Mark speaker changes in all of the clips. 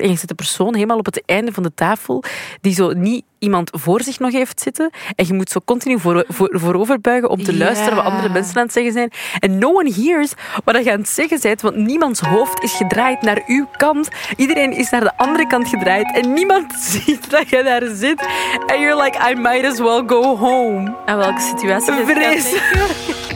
Speaker 1: En je zet de persoon helemaal op het einde van de tafel, die zo niet iemand voor zich nog heeft zitten. En je moet zo continu voor, voor, vooroverbuigen om te luisteren wat andere mensen aan het zeggen zijn. En no one hears wat je aan het zeggen bent, want niemands hoofd is gedraaid naar uw kant. Iedereen is naar de andere kant gedraaid en niemand ziet dat je daar zit. En you're like, I might as well go home.
Speaker 2: Aan welke situatie? dit gaat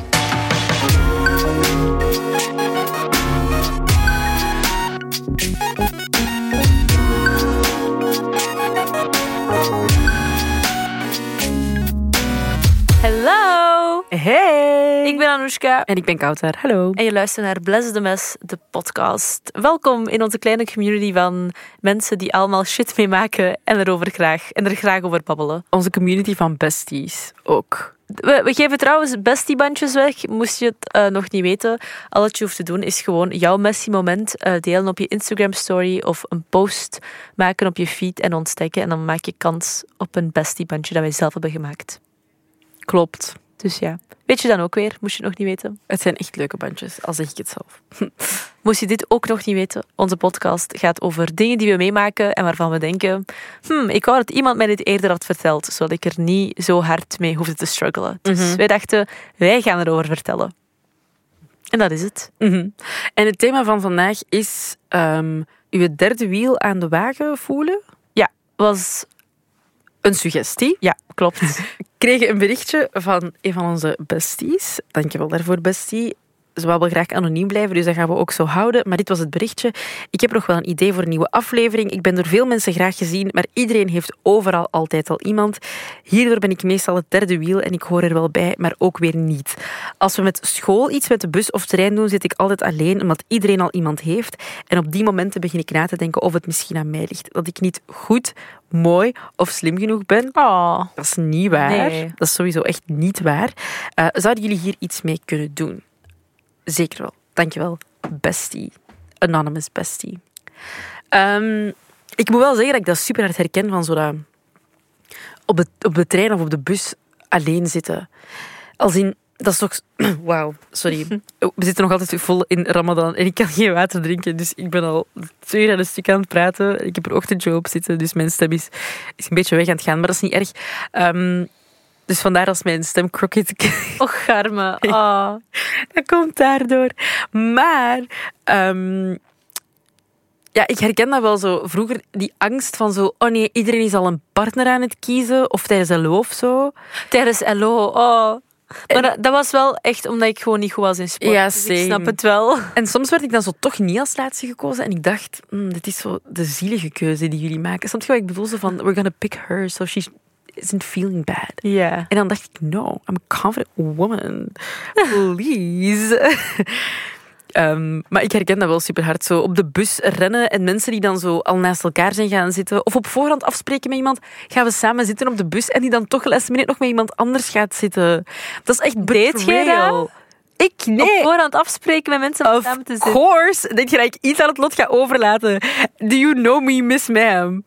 Speaker 1: Hey!
Speaker 2: ik ben Anoushka.
Speaker 1: En ik ben Kouter. Hallo.
Speaker 2: En je luistert naar Bless the Mess, de podcast. Welkom in onze kleine community van mensen die allemaal shit meemaken en erover graag, en er graag over babbelen.
Speaker 1: Onze community van besties ook.
Speaker 2: We, we geven trouwens bestiebandjes weg, moest je het eh, nog niet weten. Al wat je hoeft te doen is gewoon jouw messy moment eh, delen op je Instagram story of een post maken op je feed en ontstekken. En dan maak je kans op een bestiebandje dat wij zelf hebben gemaakt.
Speaker 1: Klopt.
Speaker 2: Dus ja, weet je dan ook weer, moest je het nog niet weten.
Speaker 1: Het zijn echt leuke bandjes, al zeg ik het zelf.
Speaker 2: Moest je dit ook nog niet weten, onze podcast gaat over dingen die we meemaken en waarvan we denken, hmm, ik wou dat iemand mij dit eerder had verteld, zodat ik er niet zo hard mee hoefde te struggelen. Dus
Speaker 1: Mhm.
Speaker 2: wij dachten, wij gaan erover vertellen. En dat is het.
Speaker 1: Mhm. En het thema van vandaag is ehm uw derde wiel aan de wagen voelen.
Speaker 2: Ja, was...
Speaker 1: Een suggestie.
Speaker 2: Ja, klopt.
Speaker 1: Ik kreeg een berichtje van een van onze besties. Dankjewel daarvoor, bestie. Ze wel graag anoniem blijven, dus dat gaan we ook zo houden. Maar dit was het berichtje. Ik heb nog wel een idee voor een nieuwe aflevering. Ik ben door veel mensen graag gezien, maar iedereen heeft overal altijd al iemand. Hierdoor ben ik meestal het derde wiel en ik hoor er wel bij, maar ook weer niet. Als we met school iets met de bus of trein doen, zit ik altijd alleen, omdat iedereen al iemand heeft. En op die momenten begin ik na te denken of het misschien aan mij ligt. Dat ik niet goed, mooi of slim genoeg ben.
Speaker 2: Oh,
Speaker 1: Dat is niet waar.
Speaker 2: Nee.
Speaker 1: Dat is sowieso echt niet waar. Eh, zouden jullie hier iets mee kunnen doen? Zeker wel. Dankjewel, bestie. Anonymous bestie. Ehm, ik moet wel zeggen dat ik dat super hard herken van zo dat op de, op de trein of op de bus alleen zitten. Als in, dat is toch... Wauw, sorry. We zitten nog altijd vol in Ramadan en ik kan geen water drinken. Dus ik ben al twee uur aan een stuk aan het praten. Ik heb er ochtendje op zitten, dus mijn stem is, is een beetje weg aan het gaan. Maar dat is niet erg. Ehm, dus vandaar als mijn stem crooked
Speaker 2: och, garme. Oh.
Speaker 1: dat komt daardoor. Maar ehm, ja, ik herken dat wel zo. Vroeger die angst van zo, oh nee, iedereen is al een partner aan het kiezen. Of tijdens een loof zo.
Speaker 2: Tijdens LO, oh. Maar dat, dat was wel echt omdat ik gewoon niet goed was in sport.
Speaker 1: Ja,
Speaker 2: Dus ik snap het wel.
Speaker 1: En soms werd ik dan zo toch niet als laatste gekozen. En ik dacht, hmm, dit is zo de zielige keuze die jullie maken. Snap je wat ik bedoel? Zo van, we're gonna pick her so she isn't feeling bad.
Speaker 2: Ja.
Speaker 1: En dan dacht ik, no, I'm a confident woman. Please. Ehm, maar ik herken dat wel super hard. Zo op de bus rennen en mensen die dan zo al naast elkaar zijn gaan zitten. Of op voorhand afspreken met iemand. Gaan we samen zitten op de bus en die dan toch last minute nog met iemand anders gaat zitten. Dat is echt
Speaker 2: jij
Speaker 1: betrayal. Ik
Speaker 2: Op
Speaker 1: nee.
Speaker 2: voorhand afspreken met mensen om
Speaker 1: Of
Speaker 2: samen te zitten.
Speaker 1: course. Denk je dat ik iets aan het lot ga overlaten? Do you know me, Miss Ma'am?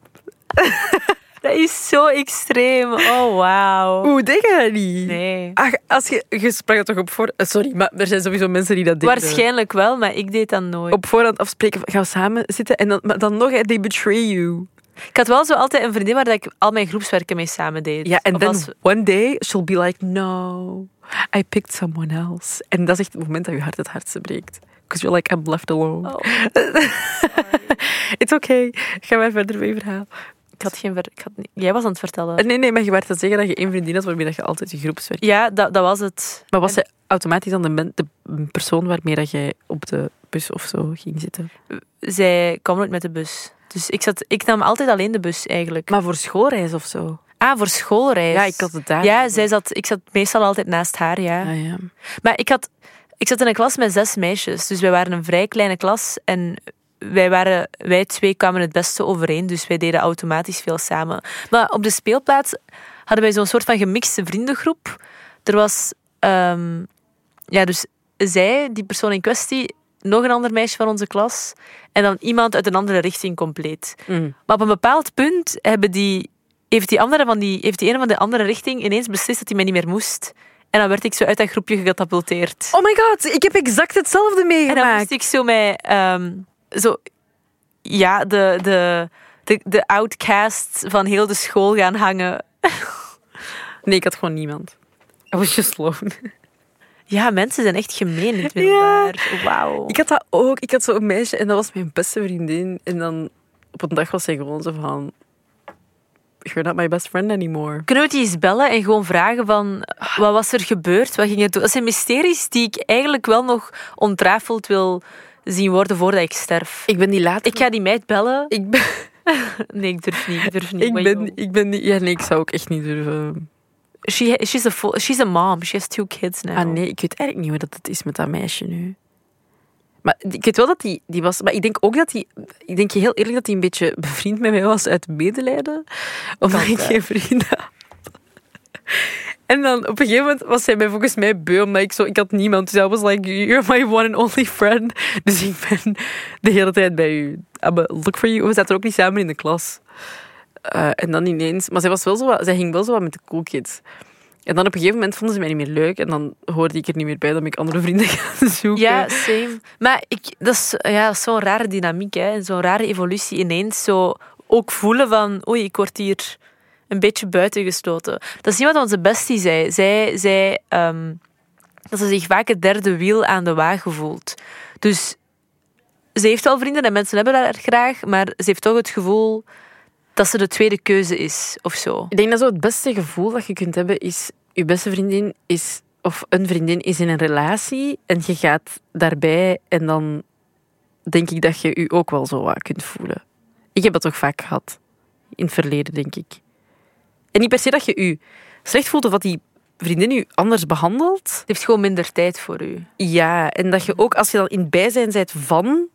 Speaker 2: Dat is zo extreem. Oh, wauw.
Speaker 1: Hoe denk je dat niet?
Speaker 2: Nee.
Speaker 1: Ach, als je, je sprak er toch op voor... eh, Sorry, maar er zijn sowieso mensen die dat deden.
Speaker 2: Waarschijnlijk wel, maar ik deed dat nooit.
Speaker 1: Op voorhand afspreken, gaan we samen zitten en dan, maar dan nog, they betray you.
Speaker 2: Ik had wel zo altijd een vriendin waar dat ik al mijn groepswerken mee samen deed.
Speaker 1: Ja, en
Speaker 2: als-
Speaker 1: one day she'll be like, no, I picked someone else. En dat is echt het moment dat je hart het hardste breekt. Because you're like, I'm left alone.
Speaker 2: Oh,
Speaker 1: It's okay. Ga maar verder met je verhaal.
Speaker 2: Ik had geen had niet... Jij was aan het vertellen.
Speaker 1: Eh, Nee, nee, maar je werd te zeggen dat je één vriendin had waarmee dat je altijd je groepswerk...
Speaker 2: Ja, dat, dat was het.
Speaker 1: Maar was zij automatisch dan de, men- de persoon waarmee dat jij op de bus of zo ging zitten?
Speaker 2: Zij kwam nooit met de bus. Dus ik, zat, ik nam altijd alleen de bus eigenlijk.
Speaker 1: Maar voor schoolreis of zo?
Speaker 2: ah, voor schoolreis.
Speaker 1: Ja, ik had het daar.
Speaker 2: Ja, zij zat, ik zat meestal altijd naast haar, ja.
Speaker 1: Ah, ja.
Speaker 2: Maar ik, had, ik zat in een klas met zes meisjes. Dus wij waren een vrij kleine klas. En wij, waren, wij twee kwamen het beste overeen. Dus wij deden automatisch veel samen. Maar op de speelplaats hadden wij zo'n soort van gemixte vriendengroep. Er was... ehm, ja, dus zij, die persoon in kwestie... Nog een ander meisje van onze klas. En dan iemand uit een andere richting compleet.
Speaker 1: Mm.
Speaker 2: Maar op een bepaald punt hebben die, heeft, die andere van die, heeft die ene van de andere richting ineens beslist dat hij mij niet meer moest. En dan werd ik zo uit dat groepje gecatapulteerd.
Speaker 1: Oh my god, ik heb exact hetzelfde
Speaker 2: en dan
Speaker 1: meegemaakt.
Speaker 2: moest ik zo mij... zo ja, de, de, de, de outcasts van heel de school gaan hangen.
Speaker 1: Nee, ik had gewoon niemand. I was just alone.
Speaker 2: Ja, mensen zijn echt gemeen in het middelbaar. Wauw.
Speaker 1: Ik had dat ook. Ik had zo'n meisje en dat was mijn beste vriendin. En dan op een dag was zij gewoon zo van... You're not my best friend anymore.
Speaker 2: Kunnen we die eens bellen en gewoon vragen van... Wat was er gebeurd? Wat ging het doen? Dat zijn mysteries die ik eigenlijk wel nog ontrafeld wil zien worden voordat ik sterf.
Speaker 1: Ik ben die later...
Speaker 2: Ik ga die meid bellen.
Speaker 1: Ik ben...
Speaker 2: Nee, ik durf niet. Ik durf niet.
Speaker 1: Ik ben, ik ben niet... Ja, nee, ik zou ook echt niet durven...
Speaker 2: She, she's, a full, she's a mom. She has two kids now.
Speaker 1: Ah nee, ik weet eigenlijk niet hoe dat het is met dat meisje nu. Maar ik weet wel dat die, die was... Maar ik denk ook dat die... Ik denk heel eerlijk dat hij een beetje bevriend met mij was uit medelijden. Omdat ik geen vrienden had. En dan op een gegeven moment was hij mij volgens mij beu, omdat ik zo... Ik had niemand, dus I was like, you're my one and only friend. Dus ik ben de hele tijd bij u. I'm look for you. We zaten ook niet samen in de klas. Eh, en dan ineens... Maar zij, was wel zo zij ging wel zo wat met de cool kids. En dan op een gegeven moment vonden ze mij niet meer leuk. En dan hoorde ik er niet meer bij dat ik andere vrienden ga zoeken.
Speaker 2: Ja, same. Maar ik, dat is, ja, zo'n rare dynamiek, hè. Zo'n rare evolutie. Ineens zo ook voelen van... Oei, ik word hier een beetje buitengestoten. Dat is niet wat onze bestie zei. Zij zei ehm, dat ze zich vaak het derde wiel aan de wagen voelt. Dus ze heeft wel vrienden en mensen hebben haar graag, maar ze heeft toch het gevoel dat ze de tweede keuze is, of zo.
Speaker 1: Ik denk dat zo het beste gevoel dat je kunt hebben is... Je beste vriendin is... Of een vriendin is in een relatie en je gaat daarbij en dan denk ik dat je je ook wel zo wat kunt voelen. Ik heb dat toch vaak gehad. In het verleden, denk ik. En niet per se dat je je slecht voelt of dat die vriendin je anders behandelt.
Speaker 2: Ze heeft gewoon minder tijd voor u.
Speaker 1: Ja, en dat je ook als je dan in het bijzijn bent van...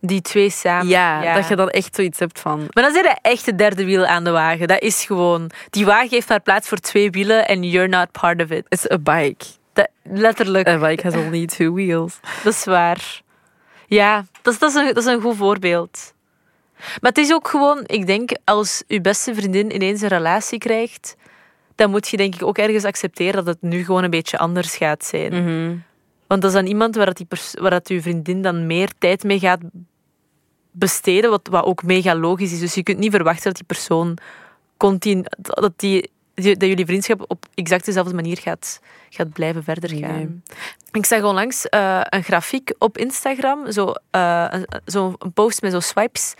Speaker 2: Die twee samen.
Speaker 1: Ja, dat je dan echt zoiets hebt van...
Speaker 2: Maar dan zit je echt het derde wiel aan de wagen. Dat is gewoon... Die wagen heeft maar plaats voor twee wielen en you're not part of it.
Speaker 1: It's a bike.
Speaker 2: Dat, letterlijk.
Speaker 1: A bike has only two wheels.
Speaker 2: Dat is waar. Ja, dat is, dat, is een, dat is een goed voorbeeld. Maar het is ook gewoon, ik denk, als je beste vriendin ineens een relatie krijgt, dan moet je denk ik ook ergens accepteren dat het nu gewoon een beetje anders gaat zijn.
Speaker 1: Mhm.
Speaker 2: Want dat is dan iemand waar, dat die waar dat je vriendin dan meer tijd mee gaat besteden, wat, wat ook mega logisch is. Dus je kunt niet verwachten dat die persoon continu, dat, die- dat jullie vriendschap op exact dezelfde manier gaat, gaat blijven verder gaan.
Speaker 1: Nee.
Speaker 2: Ik zag onlangs eh, een grafiek op Instagram, zo, eh, een, zo een post met zo swipes.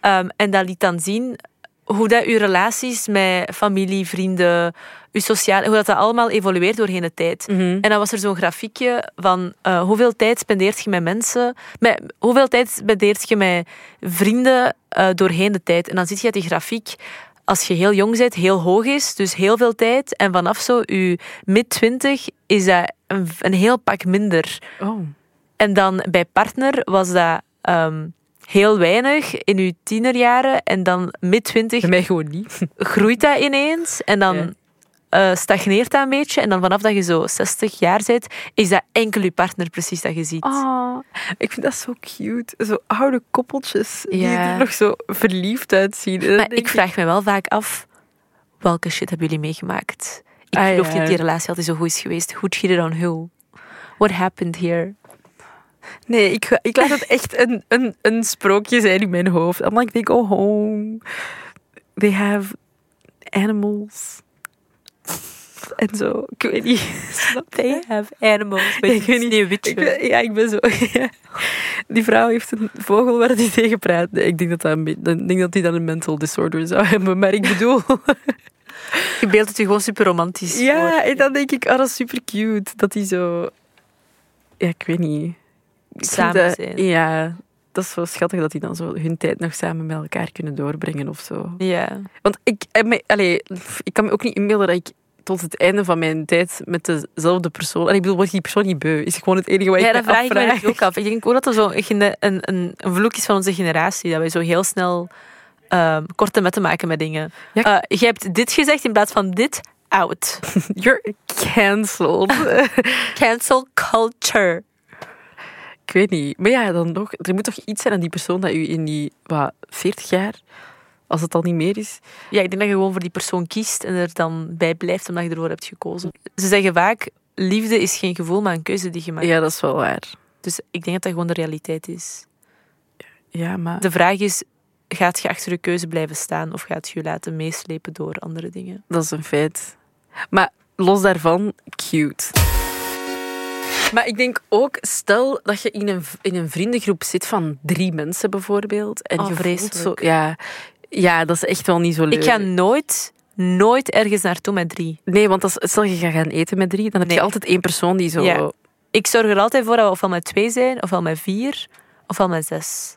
Speaker 2: Ehm, en dat liet dan zien hoe dat uw relaties met familie, vrienden, uw sociaal, hoe dat, dat allemaal evolueert doorheen de tijd.
Speaker 1: Mhm.
Speaker 2: En dan was er zo'n grafiekje van eh, hoeveel tijd spendeert je met mensen, met, hoeveel tijd spendeert je met vrienden doorheen de tijd. En dan zie je die grafiek, als je heel jong bent, heel hoog is, dus heel veel tijd. En vanaf zo je mid-twintig is dat een, een heel pak minder.
Speaker 1: Oh.
Speaker 2: En dan bij partner was dat ehm, heel weinig in uw tienerjaren. En dan mid-twintig
Speaker 1: Bij mij gewoon niet.
Speaker 2: groeit dat ineens en dan
Speaker 1: Ja.
Speaker 2: Eh, stagneert dat een beetje. En dan vanaf dat je zo 60 jaar bent, is dat enkel je partner precies dat je ziet.
Speaker 1: Oh, ik vind dat zo cute. Zo oude koppeltjes die er nog zo verliefd uitzien. Dan
Speaker 2: maar ik vraag me wel vaak af, welke shit hebben jullie meegemaakt? Ik
Speaker 1: Ah,
Speaker 2: geloof
Speaker 1: ja.
Speaker 2: niet dat die relatie altijd zo goed is geweest. Who cheated on who? What happened here?
Speaker 1: Nee, ik, ik laat het echt een, een, een sprookje zijn in mijn hoofd. I'm like, they go home. They have animals. En zo. Ik weet niet. Snap je?
Speaker 2: They have animals.
Speaker 1: Ik weet niet. Ik ben, ja, ik ben zo. ja. Die vrouw heeft een vogel waar hij tegen praat. Nee, ik denk dat, dat een denk dat hij dan een mental disorder zou hebben. Maar ik bedoel...
Speaker 2: Je beeldt het je gewoon super romantisch
Speaker 1: Ja,
Speaker 2: voor.
Speaker 1: en dan denk ik, oh, dat is super cute. Dat die zo... Ja, ik weet niet. Ik
Speaker 2: Samen
Speaker 1: dat-
Speaker 2: zijn.
Speaker 1: Ja, dat is zo schattig dat die dan zo hun tijd nog samen met elkaar kunnen doorbrengen of zo.
Speaker 2: Ja.
Speaker 1: Want ik, eh, allee, ik kan me ook niet inbeelden dat ik tot het einde van mijn tijd met dezelfde persoon... En ik bedoel, wordt die persoon niet beu? Is gewoon het enige wat
Speaker 2: Ja,
Speaker 1: ik
Speaker 2: dat
Speaker 1: me
Speaker 2: vraag ik me ook af. Ik denk ook dat er zo een, een, een, een vloek is van onze generatie. Dat wij zo heel snel ehm, korte metten maken met dingen.
Speaker 1: Ja.
Speaker 2: Eh, je hebt dit gezegd in plaats van dit. Out.
Speaker 1: You're cancelled.
Speaker 2: Cancel culture.
Speaker 1: ik weet niet. Maar ja, dan nog... Er moet toch iets zijn aan die persoon dat u in die, wat, 40 jaar... Als het al niet meer is.
Speaker 2: Ja, ik denk dat je gewoon voor die persoon kiest en er dan bij blijft omdat je ervoor hebt gekozen. Ze zeggen vaak, liefde is geen gevoel, maar een keuze die je maakt.
Speaker 1: Ja, dat is wel waar.
Speaker 2: Dus ik denk dat dat gewoon de realiteit is.
Speaker 1: Ja, maar...
Speaker 2: De vraag is, gaat je achter je keuze blijven staan of gaat je je laten meeslepen door andere dingen?
Speaker 1: Dat is een feit. Maar los daarvan, cute. Maar ik denk ook, stel dat je in een, in een vriendengroep zit van drie mensen bijvoorbeeld. En
Speaker 2: Oh,
Speaker 1: je voelt
Speaker 2: vreselijk.
Speaker 1: Zo, ja, ja, dat is echt wel niet zo leuk.
Speaker 2: Ik ga nooit, nooit ergens naartoe met drie.
Speaker 1: Nee, want als, stel je gaat gaan eten met drie, dan heb
Speaker 2: Nee.
Speaker 1: je altijd één persoon die zo...
Speaker 2: Ja. Ik zorg er altijd voor dat we ofwel met twee zijn, ofwel met vier, ofwel met zes.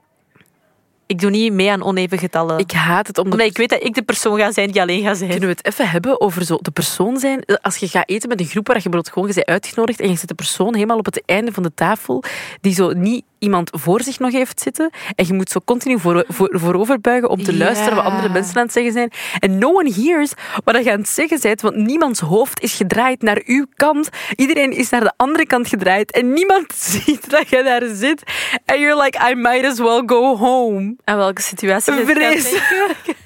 Speaker 2: Ik doe niet mee aan oneven getallen.
Speaker 1: Ik haat het om
Speaker 2: Omdat ik weet dat ik de persoon ga zijn die alleen gaat zijn.
Speaker 1: Kunnen we het even hebben over zo de persoon zijn? Als je gaat eten met een groep waar je bijvoorbeeld gewoon je bent uitgenodigd en je zet de persoon helemaal op het einde van de tafel die zo niet iemand voor zich nog heeft zitten en je moet zo continu voor, voor, vooroverbuigen om te luisteren wat andere mensen aan het zeggen zijn. En no one hears wat je aan het zeggen bent, want niemands hoofd is gedraaid naar uw kant. Iedereen is naar de andere kant gedraaid en niemand ziet dat je daar zit. En you're like, I might as well go home.
Speaker 2: Aan welke situatie
Speaker 1: Vreselijk.
Speaker 2: denken?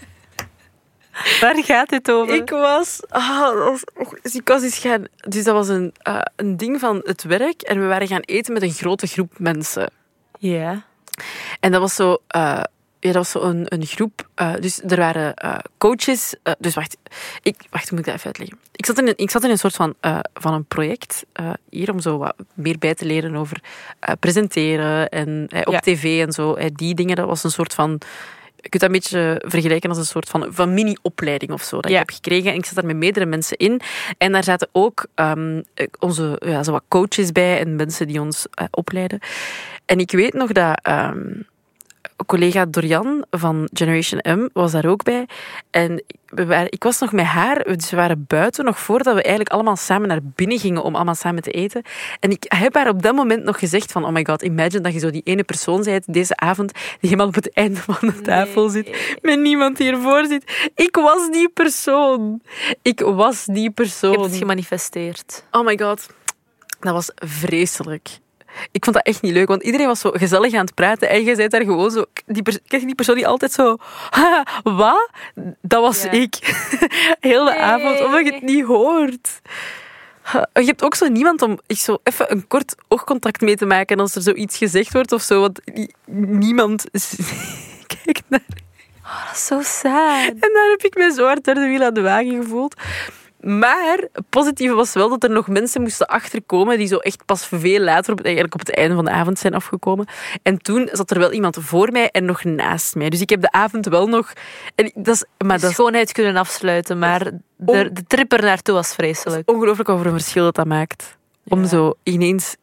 Speaker 2: Waar gaat dit over?
Speaker 1: Ik was, ah, dat dus ik was eens gaan, dus dat was een, eh, een ding van het werk en we waren gaan eten met een grote groep mensen.
Speaker 2: Ja.
Speaker 1: En dat was zo, eh, ja, dat was zo een, een groep. eh, dus er waren eh, coaches. dus wacht, ik, wacht, moet ik dat even uitleggen? Ik zat in een, ik zat in een soort van, van een project hier om zo wat meer bij te leren over presenteren en op
Speaker 2: Ja.
Speaker 1: tv en zo. die dingen, dat was een soort van. Je kunt dat een beetje vergelijken als een soort van, van mini-opleiding of zo dat
Speaker 2: Ja.
Speaker 1: ik heb gekregen. En ik zat daar met meerdere mensen in. En daar zaten ook ehm, eh, onze ja, zo wat coaches bij en mensen die ons eh, opleiden. En ik weet nog dat ehm, collega Dorian van Generation M was daar ook bij. En we waren, ik was nog met haar, dus we waren buiten nog voordat we eigenlijk allemaal samen naar binnen gingen om allemaal samen te eten. En ik heb haar op dat moment nog gezegd van, oh my god, imagine dat je zo die ene persoon bent deze avond die helemaal op het einde van de tafel zit, met niemand hiervoor zit. Ik was die persoon. Ik was die
Speaker 2: Je hebt
Speaker 1: persoon.
Speaker 2: het gemanifesteerd.
Speaker 1: Oh my god. Dat was vreselijk. Ik vond dat echt niet leuk, want iedereen was zo gezellig aan het praten en je zei daar gewoon zo... Die, die persoon die altijd zo... "Ha, wat? Dat was
Speaker 2: Ja.
Speaker 1: ik. Heel de
Speaker 2: Nee.
Speaker 1: avond, omdat je het niet hoort. Je hebt ook zo niemand om zo even een kort oogcontact mee te maken als er zoiets gezegd wordt of zo, want nie- niemand kijkt naar...
Speaker 2: Oh, dat is zo sad.
Speaker 1: En daar heb ik mij zo hard door de wiel aan de wagen gevoeld. Maar het positieve was wel dat er nog mensen moesten achterkomen die zo echt pas veel later, op, het- eigenlijk op het einde van de avond zijn afgekomen. En toen zat er wel iemand voor mij en nog naast mij. Dus ik heb de avond wel nog... En dat is, maar dat is
Speaker 2: schoonheid kunnen afsluiten, maar de, de trip er naartoe was vreselijk.
Speaker 1: ongelooflijk over een verschil dat dat maakt. Om
Speaker 2: Ja.
Speaker 1: zo ineens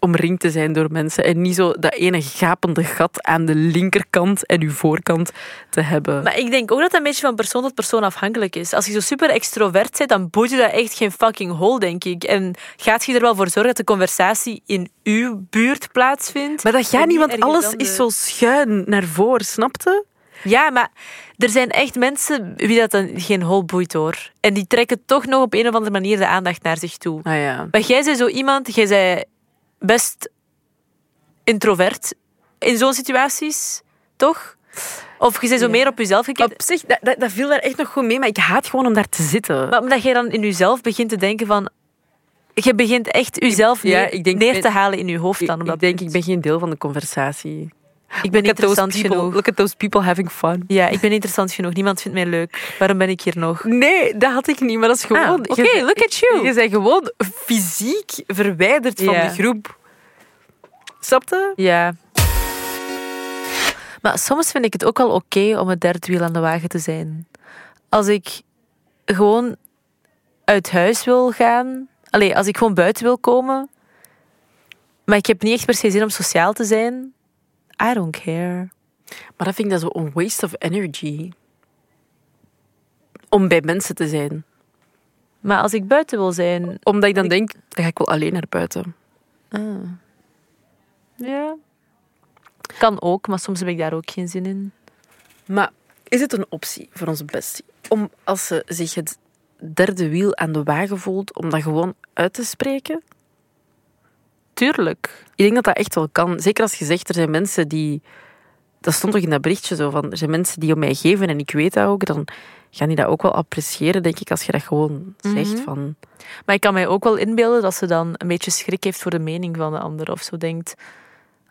Speaker 1: omringd te zijn door mensen. En niet zo dat ene gapende gat aan de linkerkant en uw voorkant te hebben.
Speaker 2: Maar ik denk ook dat dat een beetje van persoon tot persoon afhankelijk is. Als je zo super extrovert bent, dan boeit je dat echt geen fucking hol, denk ik. En gaat je er wel voor zorgen dat de conversatie in uw buurt plaatsvindt?
Speaker 1: Maar dat gaat niet, want alles is zo schuin naar voren, snapte?
Speaker 2: Ja, maar er zijn echt mensen wie dat dan geen hol boeit hoor. En die trekken toch nog op een of andere manier de aandacht naar zich toe.
Speaker 1: Ah ja.
Speaker 2: Maar jij bent zo iemand, jij bent best introvert in zo'n situaties, toch? Of je bent zo
Speaker 1: Ja.
Speaker 2: meer op jezelf gekend.
Speaker 1: Op zich, dat, dat, dat viel daar echt nog goed mee, maar ik haat gewoon om daar te zitten.
Speaker 2: Maar omdat jij dan in jezelf begint te denken van... Je begint echt jezelf neer,
Speaker 1: ik denk-
Speaker 2: neer te halen in je hoofd dan. Op
Speaker 1: ik denk, ik ben geen deel van de conversatie.
Speaker 2: Ik ben
Speaker 1: Look
Speaker 2: interessant
Speaker 1: people,
Speaker 2: genoeg.
Speaker 1: Look at those people having fun.
Speaker 2: Ja, ik ben interessant genoeg. Niemand vindt mij leuk. Waarom ben ik hier nog?
Speaker 1: Nee, dat had ik niet, maar dat is gewoon...
Speaker 2: Ah, Oké, look at you.
Speaker 1: Je bent gewoon fysiek verwijderd van de groep. Snapte?
Speaker 2: Ja. Maar soms vind ik het ook wel oké om het derde wiel aan de wagen te zijn. Als ik gewoon uit huis wil gaan... Allee, als ik gewoon buiten wil komen... Maar ik heb niet echt per se zin om sociaal te zijn... I don't care.
Speaker 1: Maar dat vind ik dat zo een waste of energy. Om bij mensen te zijn.
Speaker 2: Maar als ik buiten wil zijn...
Speaker 1: Omdat ik dan denk, dan ga ik wel alleen naar buiten.
Speaker 2: Ah. Ja. Kan ook, maar soms heb ik daar ook geen zin in.
Speaker 1: Maar is het een optie voor onze bestie om als ze zich het derde wiel aan de wagen voelt, om dat gewoon uit te spreken?
Speaker 2: Tuurlijk.
Speaker 1: Ik denk dat dat echt wel kan. Zeker als je zegt, er zijn mensen die... Dat stond toch in dat berichtje zo van, er zijn mensen die om mij geven en ik weet dat ook, dan gaan die dat ook wel appreciëren, denk ik, als je dat gewoon zegt
Speaker 2: Mhm.
Speaker 1: van...
Speaker 2: Maar ik kan mij ook wel inbeelden dat ze dan een beetje schrik heeft voor de mening van de ander. Of zo denkt,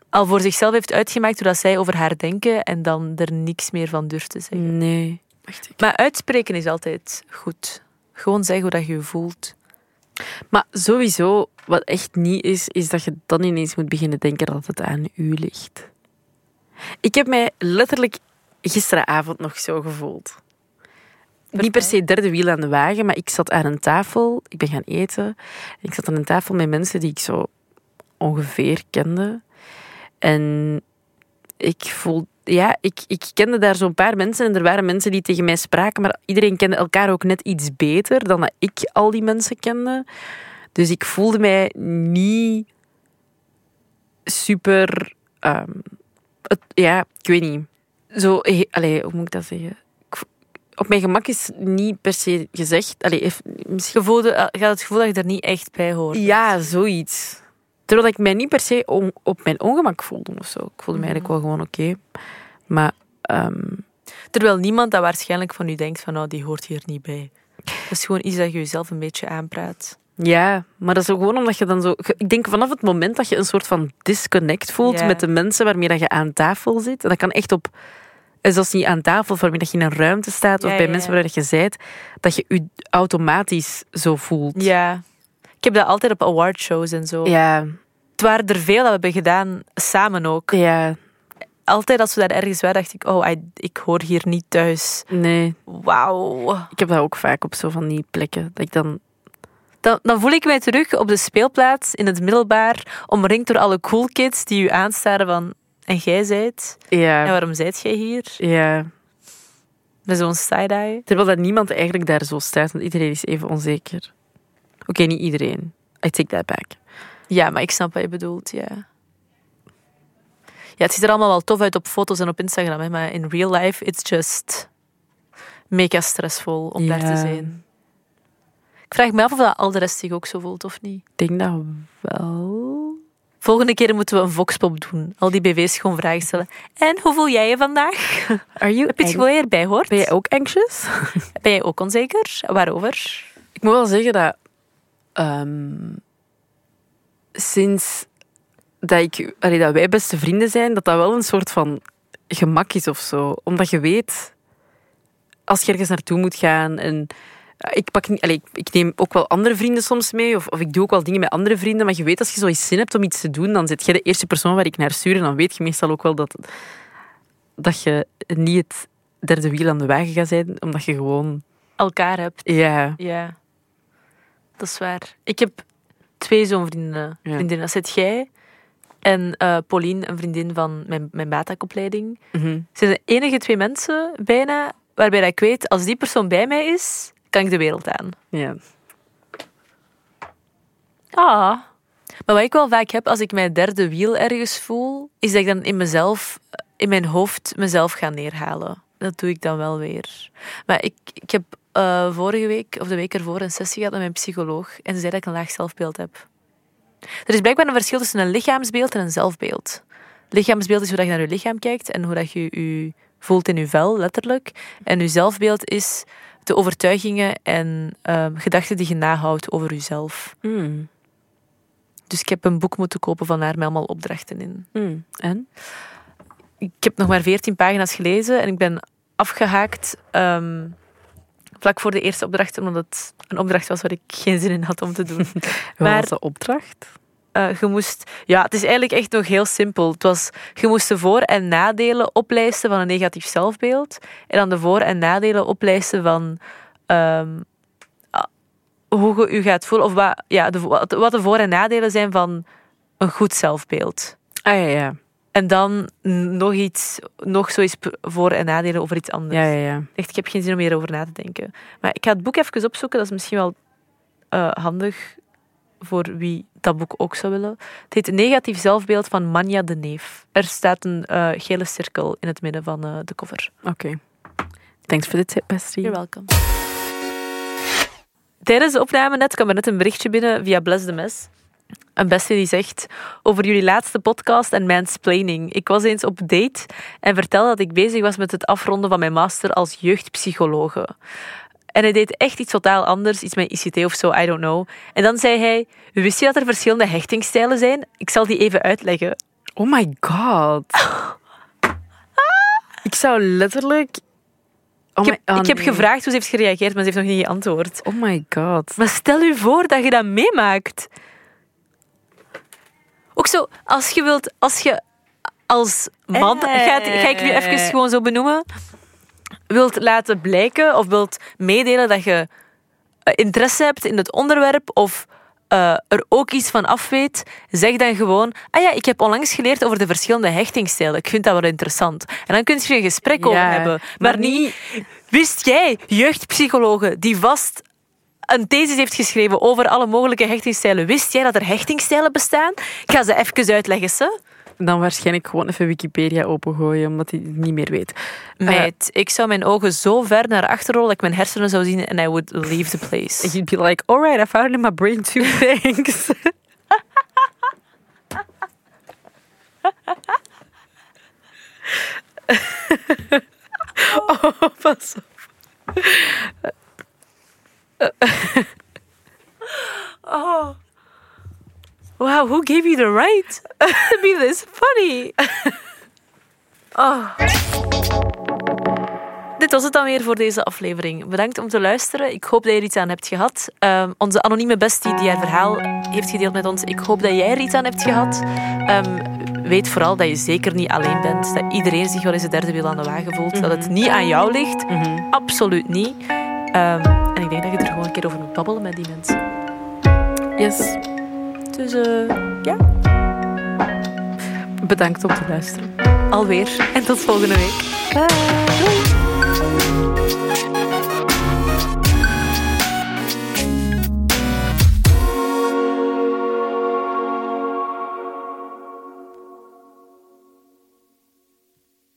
Speaker 2: al voor zichzelf heeft uitgemaakt hoe dat zij over haar denken en dan er niks meer van durft te zeggen.
Speaker 1: Nee. Wacht, ik-
Speaker 2: Maar uitspreken is altijd goed. Gewoon zeggen hoe dat je je voelt.
Speaker 1: Maar sowieso, wat echt niet is, is dat je dan ineens moet beginnen denken dat het aan u ligt. Ik heb mij letterlijk gisteravond nog zo gevoeld. Niet per se derde wiel aan de wagen, maar ik zat aan een tafel. Ik ben gaan eten. Ik zat aan een tafel met mensen die ik zo ongeveer kende. En ik voel, ja, ik, ik kende daar zo'n paar mensen en er waren mensen die tegen mij spraken, maar iedereen kende elkaar ook net iets beter dan dat ik al die mensen kende. Dus ik voelde mij niet super. ehm, het, ja, ik weet niet. Zo, allee, hoe moet ik dat zeggen? Ik op mijn gemak is niet per se gezegd. Allee, heeft- misschien
Speaker 2: Je, voelde, eh, had het gevoel dat je er niet echt bij hoort.
Speaker 1: ja, zoiets. Terwijl ik mij niet per se on- op mijn ongemak voelde of zo. Ik voelde mij eigenlijk wel gewoon oké. Maar ehm,
Speaker 2: Terwijl niemand dat waarschijnlijk van u denkt van, nou, die hoort hier niet bij. Dat is gewoon iets dat je jezelf een beetje aanpraat.
Speaker 1: Ja, maar dat is ook gewoon omdat je dan zo... Ik denk vanaf het moment dat je een soort van disconnect voelt
Speaker 2: Ja.
Speaker 1: met de mensen waarmee dat je aan tafel zit. En dat kan echt op... Zelfs niet aan tafel, of waarmee dat je in een ruimte staat. Of
Speaker 2: Ja,
Speaker 1: bij
Speaker 2: ja,
Speaker 1: mensen waar je zijt. Dat je je automatisch zo voelt.
Speaker 2: Ja. Ik heb dat altijd op awardshows en zo.
Speaker 1: Ja,
Speaker 2: Het waren er veel dat we hebben gedaan, samen ook.
Speaker 1: ja,
Speaker 2: Altijd als we daar ergens waren, dacht ik, oh, ik hoor hier niet thuis.
Speaker 1: nee.
Speaker 2: Wauw.
Speaker 1: Ik heb dat ook vaak op zo van die plekken. Dat ik dan...
Speaker 2: Dan, dan voel ik mij terug op de speelplaats in het middelbaar, omringd door alle cool kids die u aanstaren van... En jij zijt?
Speaker 1: Ja,
Speaker 2: En waarom zijt jij hier?
Speaker 1: ja.
Speaker 2: Met zo'n side-eye?
Speaker 1: Terwijl dat niemand eigenlijk daar zo staat, want iedereen is even onzeker. Oké, niet iedereen. I take that back.
Speaker 2: Ja, maar ik snap wat je bedoelt, ja. Ja, het ziet er allemaal wel tof uit op foto's en op Instagram, hè, maar in real life, it's just mega stressvol om daar te
Speaker 1: Ja.
Speaker 2: zijn. Ik vraag me af of dat al de rest zich ook zo voelt of niet.
Speaker 1: Ik denk dat wel.
Speaker 2: Volgende keer moeten we een voxpop doen. Al die BV's gewoon vragen stellen. En hoe voel jij je vandaag?
Speaker 1: Are you
Speaker 2: Heb je het gevoel je erbij hoort?
Speaker 1: Ben jij ook anxious?
Speaker 2: Ben jij ook onzeker? Waarover?
Speaker 1: Ik moet wel zeggen dat ehm, sinds dat, ik, allee, dat wij beste vrienden zijn, dat dat wel een soort van gemak is of zo. Omdat je weet, als je ergens naartoe moet gaan en ik, pak niet, ik, ik neem ook wel andere vrienden soms mee, of, of ik doe ook wel dingen met andere vrienden, maar je weet, als je zo eens zin hebt om iets te doen, dan zit jij de eerste persoon waar ik naar stuur en dan weet je meestal ook wel dat, dat je niet het derde wiel aan de wagen gaat zijn, omdat je gewoon...
Speaker 2: Elkaar hebt.
Speaker 1: Ja,
Speaker 2: Ja, dat is waar. Ik heb twee zo'n vriendinnen.
Speaker 1: Ja.
Speaker 2: vriendinnen. Dat zit jij en eh Pauline, een vriendin van mijn, mijn BATAC-opleiding.
Speaker 1: mhm.
Speaker 2: Ze zijn de enige twee mensen bijna waarbij ik weet, als die persoon bij mij is, kan ik de wereld aan.
Speaker 1: ja.
Speaker 2: Ah. Maar wat ik wel vaak heb als ik mijn derde wiel ergens voel, is dat ik dan in mezelf, in mijn hoofd, mezelf ga neerhalen. Dat doe ik dan wel weer. Maar ik, ik heb eh, vorige week, of de week ervoor, een sessie gehad met mijn psycholoog. En ze zei dat ik een laag zelfbeeld heb. Er is blijkbaar een verschil tussen een lichaamsbeeld en een zelfbeeld. Lichaamsbeeld is hoe dat je naar je lichaam kijkt en hoe dat je je voelt in je vel, letterlijk. En je zelfbeeld is de overtuigingen en ehm, gedachten die je nahoudt over jezelf.
Speaker 1: Mm.
Speaker 2: Dus ik heb een boek moeten kopen van haar met allemaal opdrachten in.
Speaker 1: Mm. En?
Speaker 2: Ik heb nog maar veertien pagina's gelezen en ik ben afgehaakt ehm, vlak voor de eerste opdracht, omdat het een opdracht was waar ik geen zin in had om te doen.
Speaker 1: Wat
Speaker 2: Maar-
Speaker 1: was de opdracht?
Speaker 2: Eh, je moest, ja, het is eigenlijk echt nog heel simpel. Het was, je moest de voor- en nadelen oplijsten van een negatief zelfbeeld. En dan de voor- en nadelen oplijsten van ehm, hoe je je gaat voelen. Of wat, ja, de, wat de voor- en nadelen zijn van een goed zelfbeeld.
Speaker 1: Ah ja, ja.
Speaker 2: En dan nog iets, nog zoiets voor- en nadelen over iets anders.
Speaker 1: Ja, ja, ja.
Speaker 2: Echt, ik heb geen zin om hierover na te denken. Maar ik ga het boek even opzoeken. Dat is misschien wel eh, handig voor wie dat boek ook zou willen. Het heet Negatief zelfbeeld van Manja de Neef. Er staat een eh, gele cirkel in het midden van eh, de cover.
Speaker 1: Oké. Thanks for the tip, bestie.
Speaker 2: You're welcome. Tijdens de opname net kwam er net een berichtje binnen via Bless the Mess. Een bestie die zegt over jullie laatste podcast en mansplaining. Ik was eens op date en vertelde dat ik bezig was met het afronden van mijn master als jeugdpsychologe. En hij deed echt iets totaal anders, iets met ICT of zo, I don't know. En dan zei hij, wist je dat er verschillende hechtingsstijlen zijn? Ik zal die even uitleggen.
Speaker 1: Oh my god. Ik zou letterlijk... Oh
Speaker 2: ik heb,
Speaker 1: oh
Speaker 2: ik heb
Speaker 1: nee.
Speaker 2: gevraagd hoe ze heeft gereageerd, maar ze heeft nog niet geantwoord.
Speaker 1: Oh my god.
Speaker 2: Maar stel je voor dat je dat meemaakt. Ook zo, als je wilt, als je als man,
Speaker 1: Eh.
Speaker 2: ga ik nu even gewoon zo benoemen, wilt laten blijken of wilt meedelen dat je eh, interesse hebt in het onderwerp of eh, er ook iets van af weet, zeg dan gewoon, ah ja, ik heb onlangs geleerd over de verschillende hechtingsstijlen. Ik vind dat wel interessant. En dan kun je een gesprek over hebben. Maar,
Speaker 1: maar
Speaker 2: niet, wist jij, jeugdpsychologe die vast een thesis heeft geschreven over alle mogelijke hechtingsstijlen. Wist jij dat er hechtingsstijlen bestaan? Ik ga ze even uitleggen, ze.
Speaker 1: Dan waarschijnlijk gewoon even Wikipedia opengooien, omdat hij het niet meer weet. Eh,
Speaker 2: Meid, ik zou mijn ogen zo ver naar achter rollen dat ik mijn hersenen zou zien en I would leave the place.
Speaker 1: You'd be like, alright, I found in my brain too, thanks. oh, pas op.
Speaker 2: Oh. Wow, who gave you the right to be this funny? Oh. Dit was het dan weer voor deze aflevering. Bedankt om te luisteren. Ik hoop dat je er iets aan hebt gehad. Ehm, onze anonieme bestie die haar verhaal heeft gedeeld met ons. Ik hoop dat jij er iets aan hebt gehad. Ehm, weet vooral dat je zeker niet alleen bent. Dat iedereen zich wel eens de derde wiel aan de wagen voelt. Dat het niet aan jou ligt. Absoluut niet. Ehm, en ik denk dat je er gewoon een keer over moet babbelen met die mensen.
Speaker 1: Yes.
Speaker 2: Dus eh, ja,
Speaker 1: Bedankt om te luisteren.
Speaker 2: alweer. En tot volgende week.
Speaker 1: Bye.